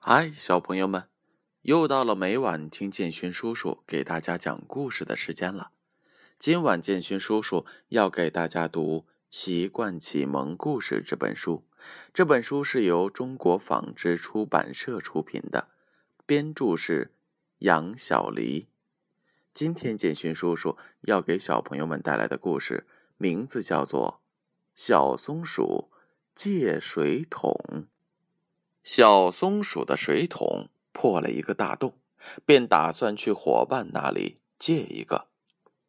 嗨，小朋友们，又到了每晚听建勋叔叔给大家讲故事的时间了。今晚建勋叔叔要给大家读《习惯启蒙故事》这本书。这本书是由中国纺织出版社出品的，编著是杨小黎。今天建勋叔叔要给小朋友们带来的故事，名字叫做《小松鼠借水桶》。小松鼠的水桶破了一个大洞，便打算去伙伴那里借一个。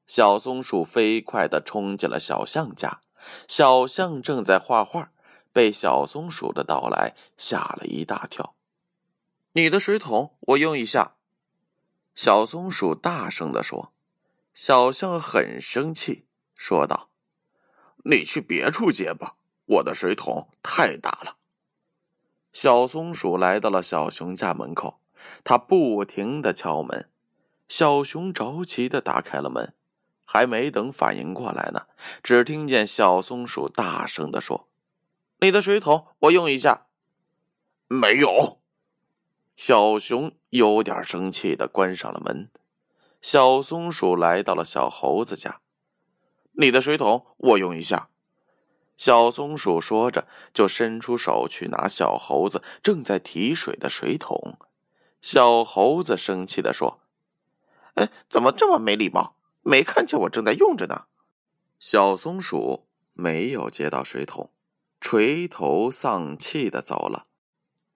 小松鼠飞快地冲进了小象家，小象正在画画，被小松鼠的到来吓了一大跳。“你的水桶，我用一下。”小松鼠大声地说。小象很生气，说道：“你去别处借吧，我的水桶太大了。”小松鼠来到了小熊家门口，它不停的敲门。小熊着急的打开了门，还没等反应过来呢，只听见小松鼠大声的说：“你的水桶，我用一下。”没有。小熊有点生气的关上了门。小松鼠来到了小猴子家，“你的水桶，我用一下。”小松鼠说着，就伸出手去拿小猴子正在提水的水桶。小猴子生气的说：“哎，怎么这么没礼貌？没看见我正在用着呢？”小松鼠没有接到水桶，垂头丧气的走了。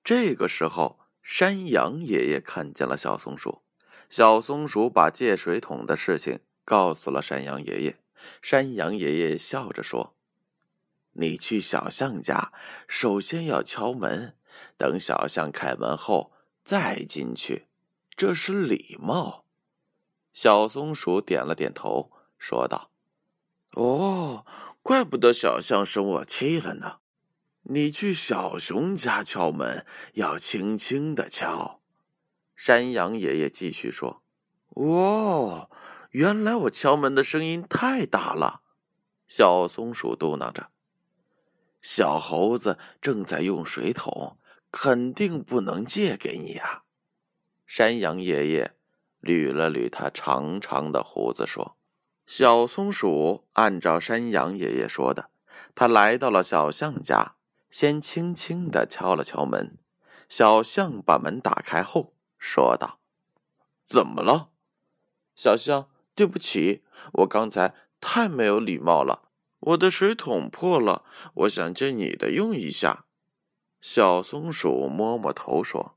这个时候，山羊爷爷看见了小松鼠。小松鼠把借水桶的事情告诉了山羊爷爷。山羊爷爷笑着说。你去小象家，首先要敲门，等小象开门后再进去，这是礼貌。小松鼠点了点头，说道：“哦，怪不得小象生我气了呢。你去小熊家敲门，要轻轻的敲。”山羊爷爷继续说：“哦，原来我敲门的声音太大了。”小松鼠嘟囔着。小猴子正在用水桶，肯定不能借给你呀。山羊爷爷捋了捋他长长的胡子，说：“小松鼠按照山羊爷爷说的，他来到了小象家，先轻轻的敲了敲门。小象把门打开后，说道：‘怎么了？’小象，对不起，我刚才太没有礼貌了。”我的水桶破了，我想借你的用一下。小松鼠摸摸头说：“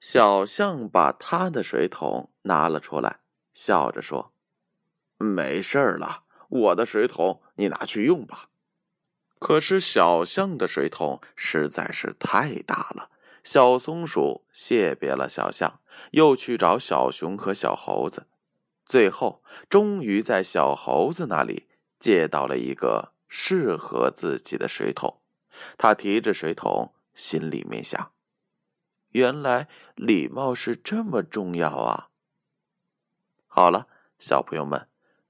小象把他的水桶拿了出来，笑着说：‘没事了，我的水桶你拿去用吧。’可是小象的水桶实在是太大了。小松鼠谢别了小象，又去找小熊和小猴子，最后终于在小猴子那里。借到了一个适合自己的水桶，他提着水桶，心里面想：原来礼貌是这么重要啊！好了，小朋友们，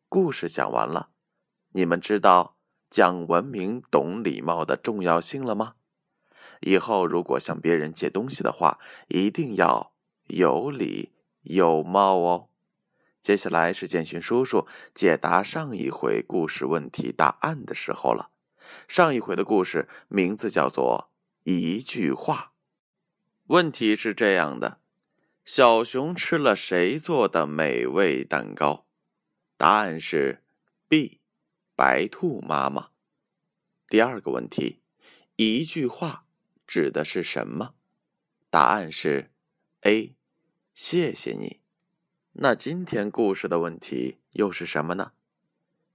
故事讲完了，你们知道讲文明、懂礼貌的重要性了吗？以后如果向别人借东西的话，一定要有礼有貌哦。接下来是建勋叔叔解答上一回故事问题答案的时候了。上一回的故事名字叫做《一句话》。问题是这样的：小熊吃了谁做的美味蛋糕？答案是 B，白兔妈妈。第二个问题：一句话指的是什么？答案是 A，谢谢你。那今天故事的问题又是什么呢？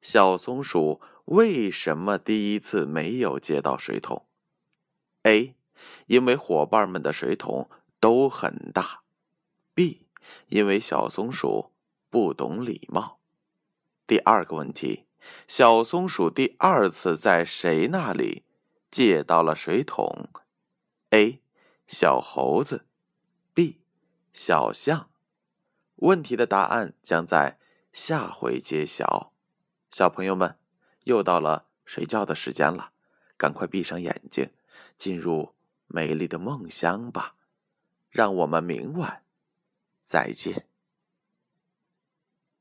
小松鼠为什么第一次没有接到水桶？A. 因为伙伴们的水桶都很大。B. 因为小松鼠不懂礼貌。第二个问题：小松鼠第二次在谁那里借到了水桶？A. 小猴子。B. 小象。问题的答案将在下回揭晓。小朋友们，又到了睡觉的时间了，赶快闭上眼睛，进入美丽的梦乡吧。让我们明晚再见。